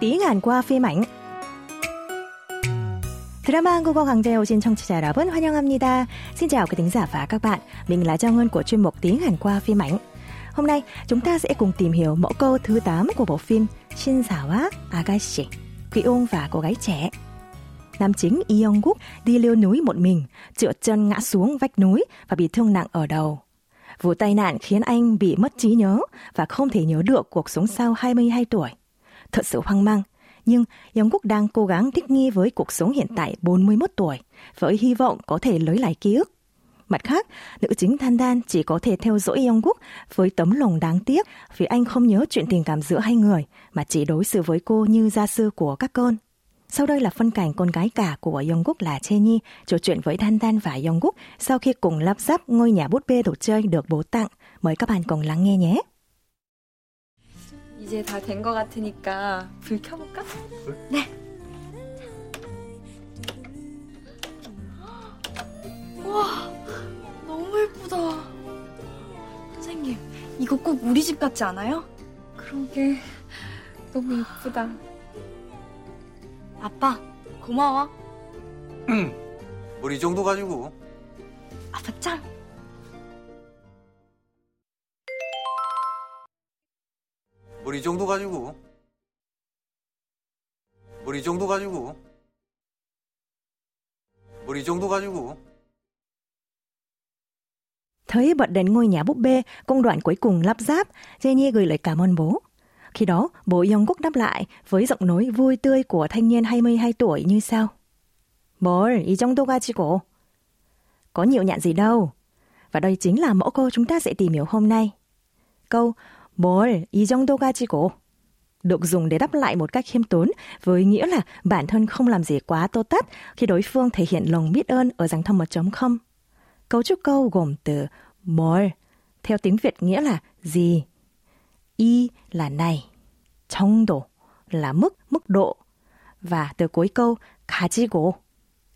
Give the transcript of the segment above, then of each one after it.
tiếng Hàn qua phim ảnh. Drama 한국어 강좌에 오신 청취자 여러분 환영합니다. Xin chào quý thính giả và các bạn. Mình là Trang Ngân của chuyên mục tiếng Hàn qua phim ảnh. Hôm nay chúng ta sẽ cùng tìm hiểu mẫu câu thứ 8 của bộ phim 신사와 아가씨, Quý ông và cô gái trẻ. Nam chính Lee Young Guk đi leo núi một mình, trượt chân ngã xuống vách núi và bị thương nặng ở đầu. Vụ tai nạn khiến anh bị mất trí nhớ và không thể nhớ được cuộc sống sau 22 tuổi. Thật sự hoang mang, nhưng Young Quốc đang cố gắng thích nghi với cuộc sống hiện tại 41 tuổi, với hy vọng có thể lấy lại ký ức. Mặt khác, nữ chính Than Dan chỉ có thể theo dõi Yong Quốc với tấm lòng đáng tiếc vì anh không nhớ chuyện tình cảm giữa hai người, mà chỉ đối xử với cô như gia sư của các con. Sau đây là phân cảnh con gái cả của Yongguk là Che Nhi trò chuyện với Than Dan và Yongguk sau khi cùng lắp ráp ngôi nhà bút bê đồ chơi được bố tặng. Mời các bạn cùng lắng nghe nhé. 이제 다 된 것 같으니까 불 켜볼까? 네. 와, 너무 예쁘다. 선생님, 이거 꼭 우리 집 같지 않아요? 그러게, 너무 예쁘다. 아빠, 고마워. 응. 뭘 이 정도 가지고. 아빠 짱. 뭘 이 정도 가지고. 뭘 이 정도 가지고. 뭘 이 정도 가지고. Thấy bật đến ngôi nhà búp bê, công đoạn cuối cùng lắp ráp, Jenny gửi lời cảm ơn bố. Khi đó, bố Youngkook đáp lại với giọng nói vui tươi của thanh niên 22 tuổi như sau. 뭘, 이 정도 가지고. Có nhiều nhạn gì đâu. Và đây chính là mẫu câu chúng ta sẽ tìm hiểu hôm nay. Câu 뭘, 이 정도 가지고 được dùng để đáp lại một cách khiêm tốn với nghĩa là bản thân không làm gì quá tốt tát khi đối phương thể hiện lòng biết ơn ở dạng thông 1.0. Cấu trúc câu gồm từ 뭘 theo tiếng Việt nghĩa là gì, y là này, 정도 là mức, mức độ và từ cuối câu 가지고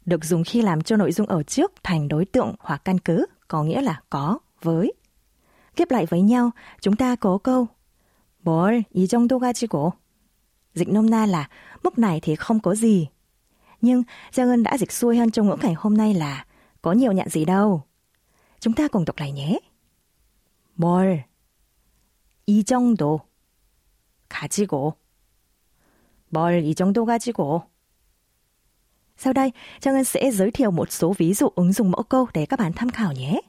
được dùng khi làm cho nội dung ở trước thành đối tượng hoặc căn cứ, có nghĩa là có, với. Ghép lại với nhau, chúng ta có câu 뭘 이 정도 가지고. Dịch nôm na là mức này thì không có gì. Nhưng Giang Ân đã dịch xuôi hơn trong ngữ cảnh hôm nay là có nhiều nhận gì đâu. Chúng ta cùng đọc lại nhé. 뭘 이 정도 가지고 뭘 이 정도 가지고 Sau đây, Trang Ân sẽ giới thiệu một số ví dụ ứng dụng mẫu câu để các bạn tham khảo nhé.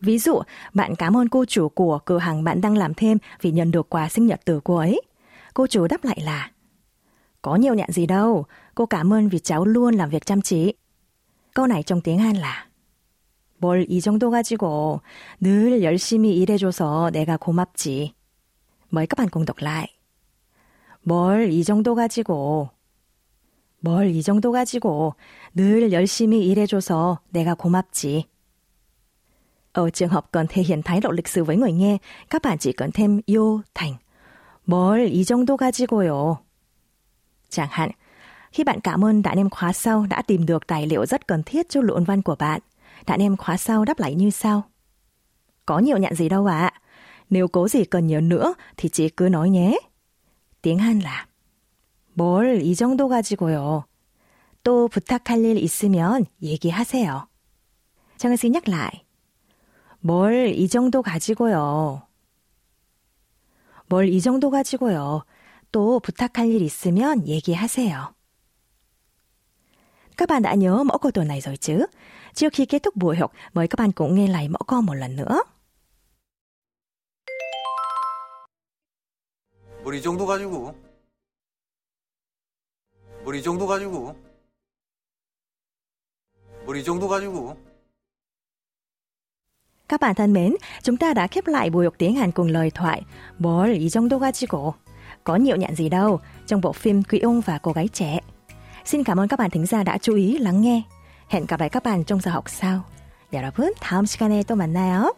Ví dụ, bạn cảm ơn cô chủ của cửa hàng bạn đang làm thêm vì nhận được quà sinh nhật từ cô ấy. Cô chủ đáp lại là Có nhiều nhận gì đâu, cô cảm ơn vì cháu luôn làm việc chăm chỉ. Câu này trong tiếng Hàn là 뭘 이 정도 가지고 늘 열심히 일해줘서 내가 고맙지. Mời các bạn cùng đọc lại. 뭘 이 정도 가지고 뭘 이 정도 가지고 늘 열심히 일해줘서 내가 고맙지. Ở trường hợp cần thể hiện thái độ lịch sự với người nghe, các bạn chỉ cần thêm 요 thành. 뭘 이 정도 가지고요. Chẳng hạn, khi bạn cảm ơn đạn em khóa sau đã tìm được tài liệu rất cần thiết cho luận văn của bạn, đạn em khóa sau đáp lại như sau. Có nhiều nhận gì đâu ạ. À. Nếu có gì cần nhớ nữa thì chỉ cứ nói nhé. tiếng Hàn là 뭘 이 정도 가지고요. 또 부탁할 일 있으면 얘기하세요. 정은 xin nhắc lại. 뭘 이 정도 가지고요. 뭘 이 정도 가지고요. 또 부탁할 일 있으면 얘기하세요. Chứ? Trước khi kết thúc buổi học, mời các bạn cũng nghe lại mẫu câu một lần nữa. 뭘 이 정도 가지고. 뭘 이 정도 가지고. 뭘 이 정도 가지고. Các bạn thân mến, chúng ta đã khép lại buổi học tiếng Hàn cùng lời thoại 뭘 이 정도 가지고. Có nhiều nhận gì đâu trong bộ phim Quý ông và cô gái trẻ. Xin cảm ơn các bạn thính giả đã chú ý lắng nghe. Hẹn gặp lại các bạn trong giờ học sau. 여러분, 다음 시간에 또 만나요.